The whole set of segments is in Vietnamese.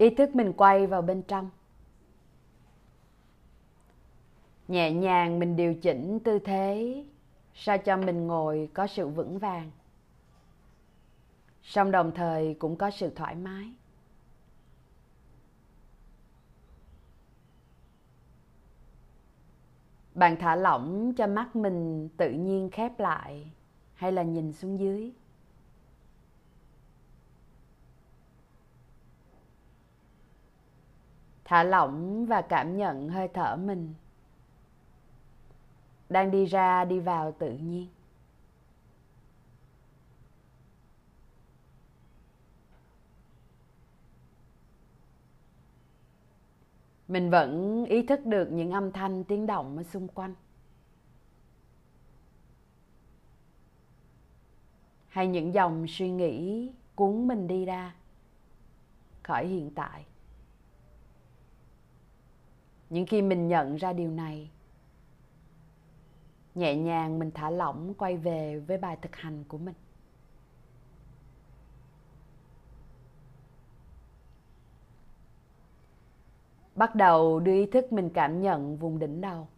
ý thức mình quay vào bên trong. Nhẹ nhàng mình điều chỉnh tư thế, sao cho mình ngồi có sự vững vàng. Song đồng thời cũng có sự thoải mái. Bạn thả lỏng cho mắt mình tự nhiên khép lại hay là nhìn xuống dưới. Thả lỏng và cảm nhận hơi thở mình. Đang đi ra, đi vào tự nhiên. Mình vẫn ý thức được những âm thanh, tiếng động ở xung quanh. Hay những dòng suy nghĩ cuốn mình đi ra khỏi hiện tại những khi mình nhận ra điều này, nhẹ nhàng mình thả lỏng quay về với bài thực hành của mình. Bắt đầu đưa ý thức mình cảm nhận vùng đỉnh đầu.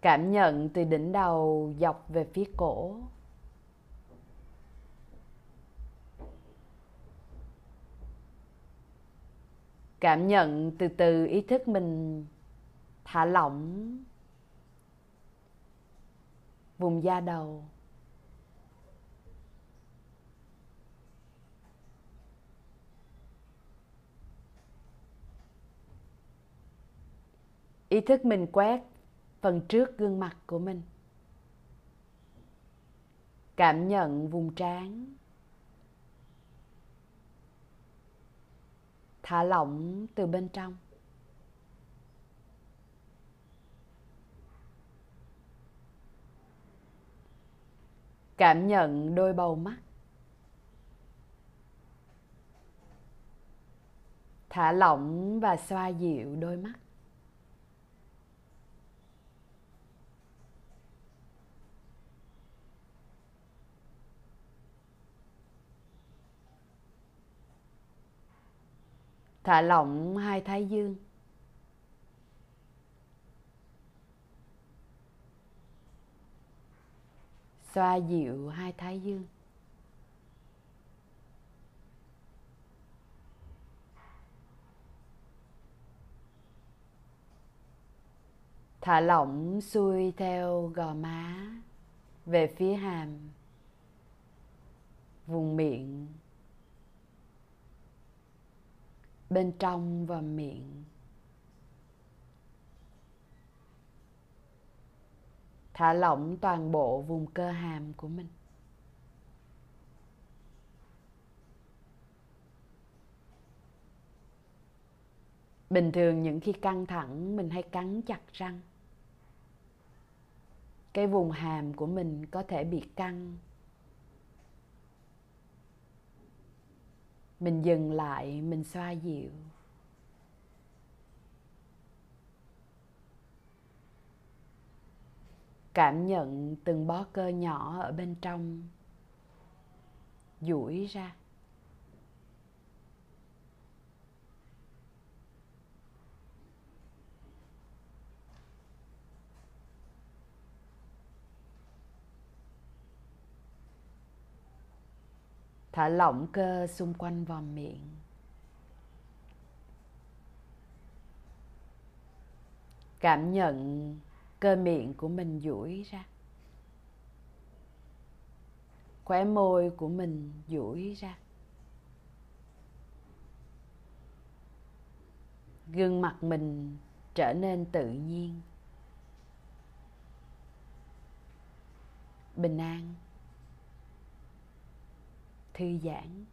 Cảm nhận từ đỉnh đầu dọc về phía cổ. Cảm nhận từ từ ý thức mình thả lỏng vùng da đầu. Ý thức mình quét phần trước gương mặt của mình. Cảm nhận vùng trán. Thả lỏng từ bên trong. Cảm nhận đôi bầu mắt. Thả lỏng và xoa dịu đôi mắt. Thả lỏng hai thái dương. Xoa dịu hai thái dương. Thả lỏng xuôi theo gò má về phía hàm, vùng miệng bên trong và miệng. Thả lỏng toàn bộ vùng cơ hàm của mình. Bình thường những khi căng thẳng, mình hay cắn chặt răng. Cái vùng hàm của mình có thể bị căng mình dừng lại, mình xoa dịu. Cảm nhận từng bó cơ nhỏ ở bên trong. Duỗi ra. Thả lỏng cơ xung quanh vòm miệng. Cảm nhận cơ miệng của mình duỗi ra. Khóe môi của mình duỗi ra. Gương mặt mình trở nên tự nhiên. Bình an thư giãn.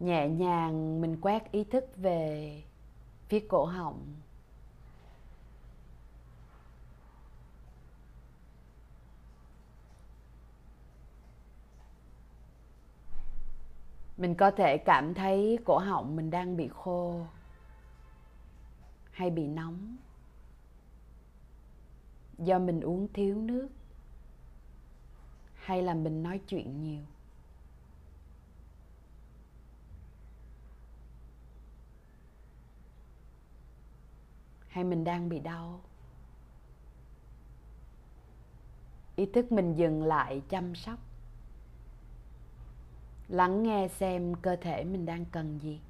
Nhẹ nhàng mình quét ý thức về phía cổ họng. Mình có thể cảm thấy cổ họng mình đang bị khô hay bị nóng. Do mình uống thiếu nước hay là mình nói chuyện nhiều. Hay mình đang bị đau. Ý thức mình dừng lại chăm sóc lắng nghe xem cơ thể mình đang cần gì.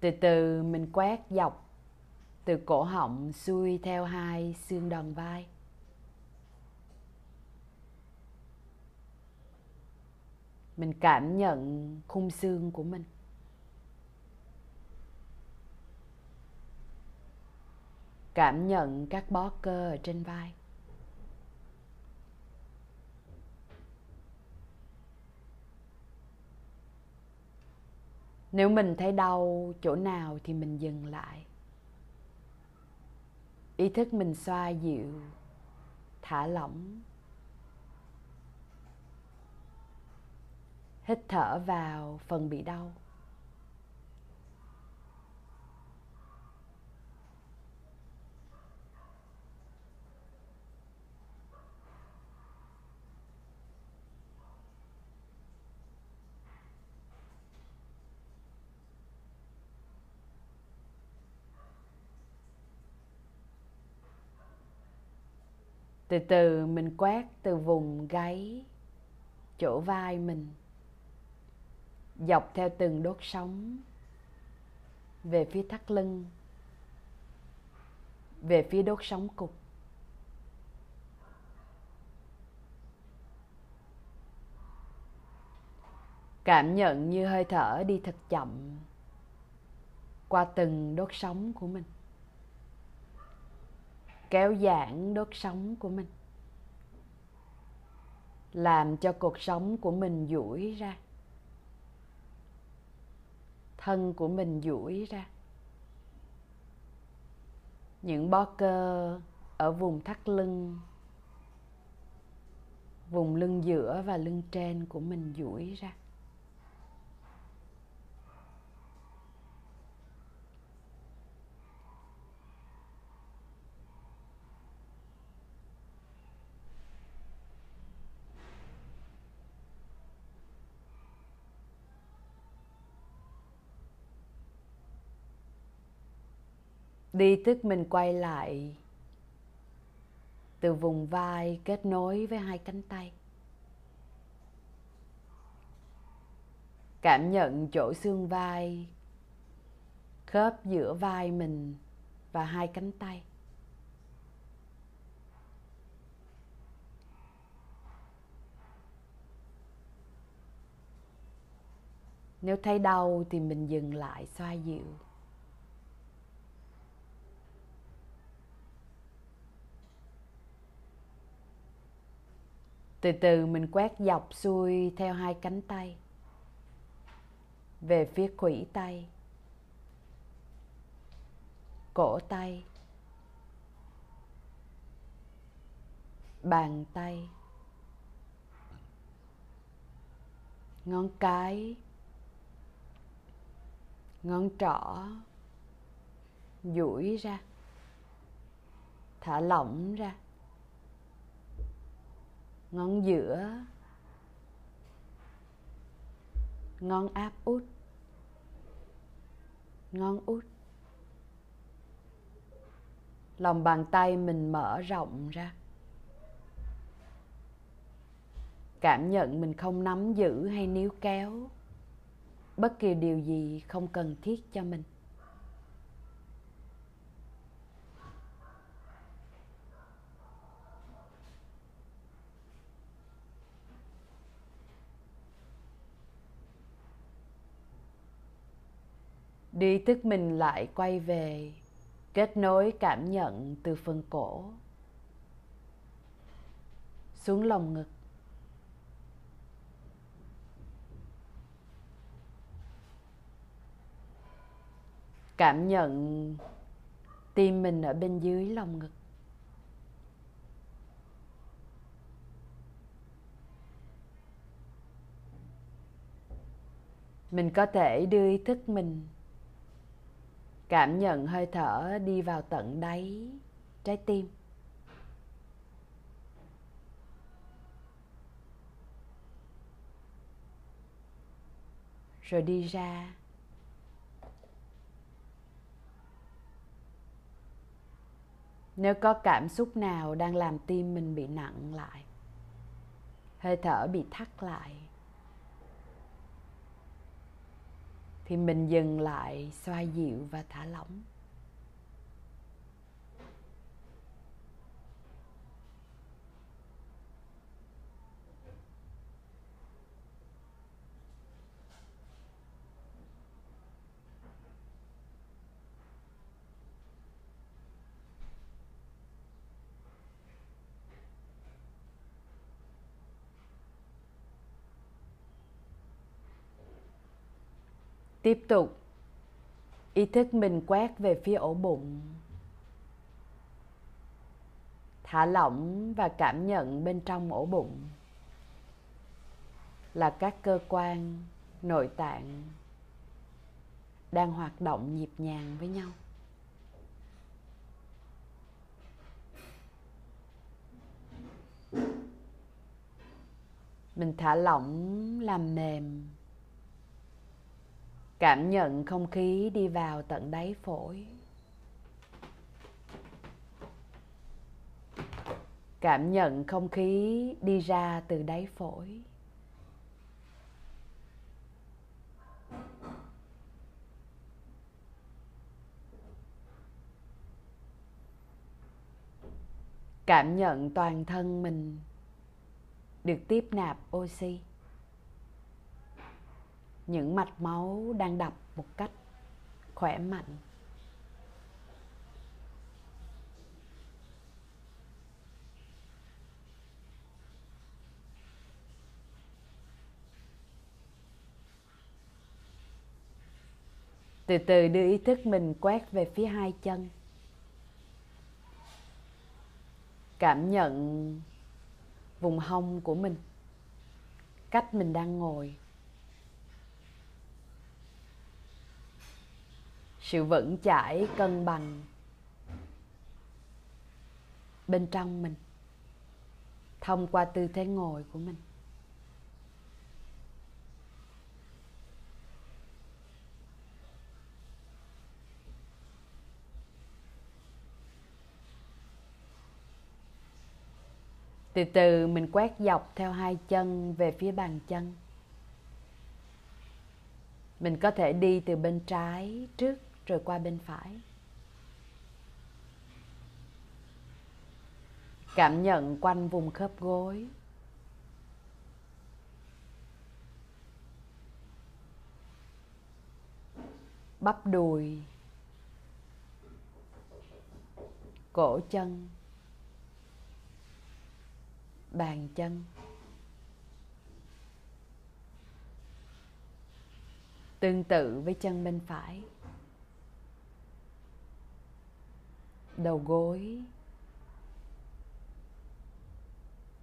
Từ từ mình quét dọc, từ cổ họng xuôi theo hai xương đòn vai. Mình cảm nhận khung xương của mình. Cảm nhận các bó cơ ở trên vai. Nếu mình thấy đau chỗ nào thì mình dừng lại. Ý thức mình xoa dịu, thả lỏng. Hít thở vào phần bị đau. Từ từ mình quét từ vùng gáy, chỗ vai mình dọc theo từng đốt sóng, về phía thắt lưng, về phía đốt sóng cục. Cảm nhận như hơi thở đi thật chậm qua từng đốt sóng của mình, kéo giãn đốt sóng của mình, làm cho cuộc sống của mình duỗi ra thân của mình duỗi ra. Những bó cơ ở vùng thắt lưng, vùng lưng giữa và lưng trên của mình duỗi ra. Đi tức mình quay lại. Từ vùng vai kết nối với hai cánh tay. Cảm nhận chỗ xương vai khớp giữa vai mình và hai cánh tay. Nếu thấy đau thì mình dừng lại xoa dịu. Từ từ mình quét dọc xuôi theo hai cánh tay. Về phía khuỷu tay. Cổ tay. Bàn tay. Ngón cái. Ngón trỏ. Duỗi ra. Thả lỏng ra ngón giữa. Ngón áp út. Ngón út. Lòng bàn tay mình mở rộng ra. Cảm nhận mình không nắm giữ hay níu kéo. Bất kỳ điều gì không cần thiết cho mình. đi thức mình lại quay về, kết nối cảm nhận từ phần cổ. Xuống lòng ngực. Cảm nhận tim mình ở bên dưới lòng ngực. Mình có thể đưa ý thức mình cảm nhận hơi thở đi vào tận đáy trái tim. Rồi đi ra. Nếu có cảm xúc nào đang làm tim mình bị nặng lại, hơi thở bị thắt lại thì mình dừng lại xoa dịu và thả lỏng. Tiếp tục. Ý thức mình quét về phía ổ bụng. Thả lỏng và cảm nhận bên trong ổ bụng. Là các cơ quan, nội tạng đang hoạt động nhịp nhàng với nhau. Mình thả lỏng, làm mềm cảm nhận không khí đi vào tận đáy phổi. Cảm nhận không khí đi ra từ đáy phổi. Cảm nhận toàn thân mình được tiếp nạp oxy những mạch máu đang đập một cách khỏe mạnh. Từ từ đưa ý thức mình quét về phía hai chân. Cảm nhận vùng hông của mình, cách mình đang ngồi. Sự vững chãi cân bằng bên trong mình, thông qua tư thế ngồi của mình. Từ từ mình quét dọc theo hai chân về phía bàn chân. Mình có thể đi từ bên trái trước rồi qua bên phải. Cảm nhận quanh vùng khớp gối. Bắp đùi. Cổ chân. Bàn chân. Tương tự với chân bên phải. Đầu gối,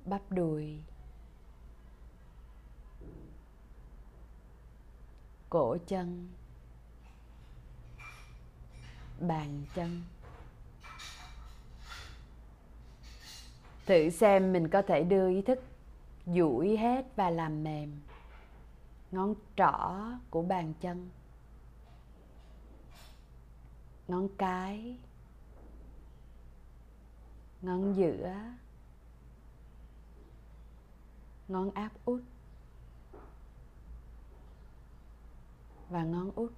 bắp đùi, cổ chân, bàn chân. Thử xem mình có thể đưa ý thức, duỗi hết và làm mềm ngón trỏ của bàn chân, ngón cái ngón giữa ngón áp út. Và ngón út.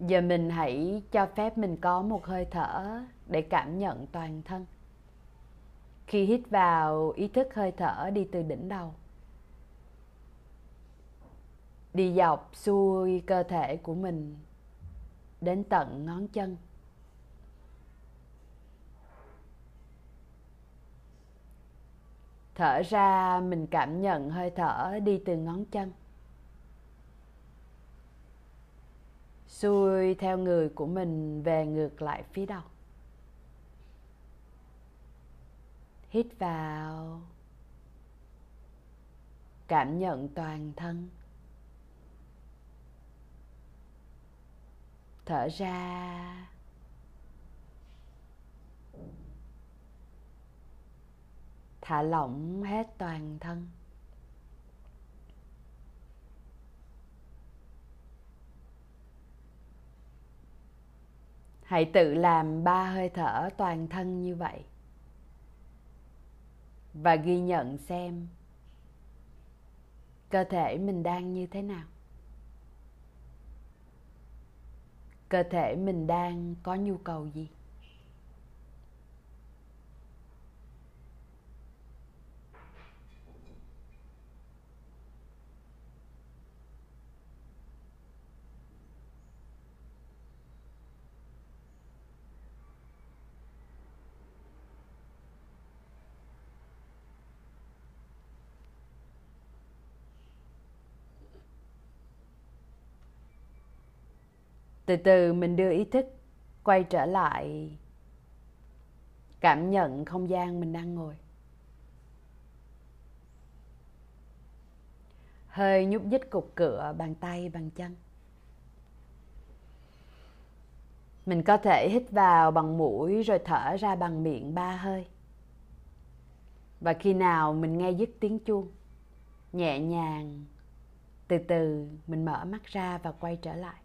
Giờ mình hãy cho phép mình có một hơi thở để cảm nhận toàn thân. Khi hít vào, ý thức hơi thở đi từ đỉnh đầu. Đi dọc xuôi cơ thể của mình đến tận ngón chân. Thở ra, mình cảm nhận hơi thở đi từ ngón chân. Xuôi theo người của mình về ngược lại phía đầu. Hít vào. Cảm nhận toàn thân. Thở ra. Thả lỏng hết toàn thân. Hãy tự làm ba hơi thở toàn thân như vậy và ghi nhận xem cơ thể mình đang như thế nào. Cơ thể mình đang có nhu cầu gì? Từ từ mình đưa ý thức quay trở lại cảm nhận không gian mình đang ngồi. Hơi nhúc nhích cục cửa bàn tay, bàn chân. Mình có thể hít vào bằng mũi rồi thở ra bằng miệng ba hơi. Và khi nào mình nghe dứt tiếng chuông, nhẹ nhàng, từ từ mình mở mắt ra và quay trở lại.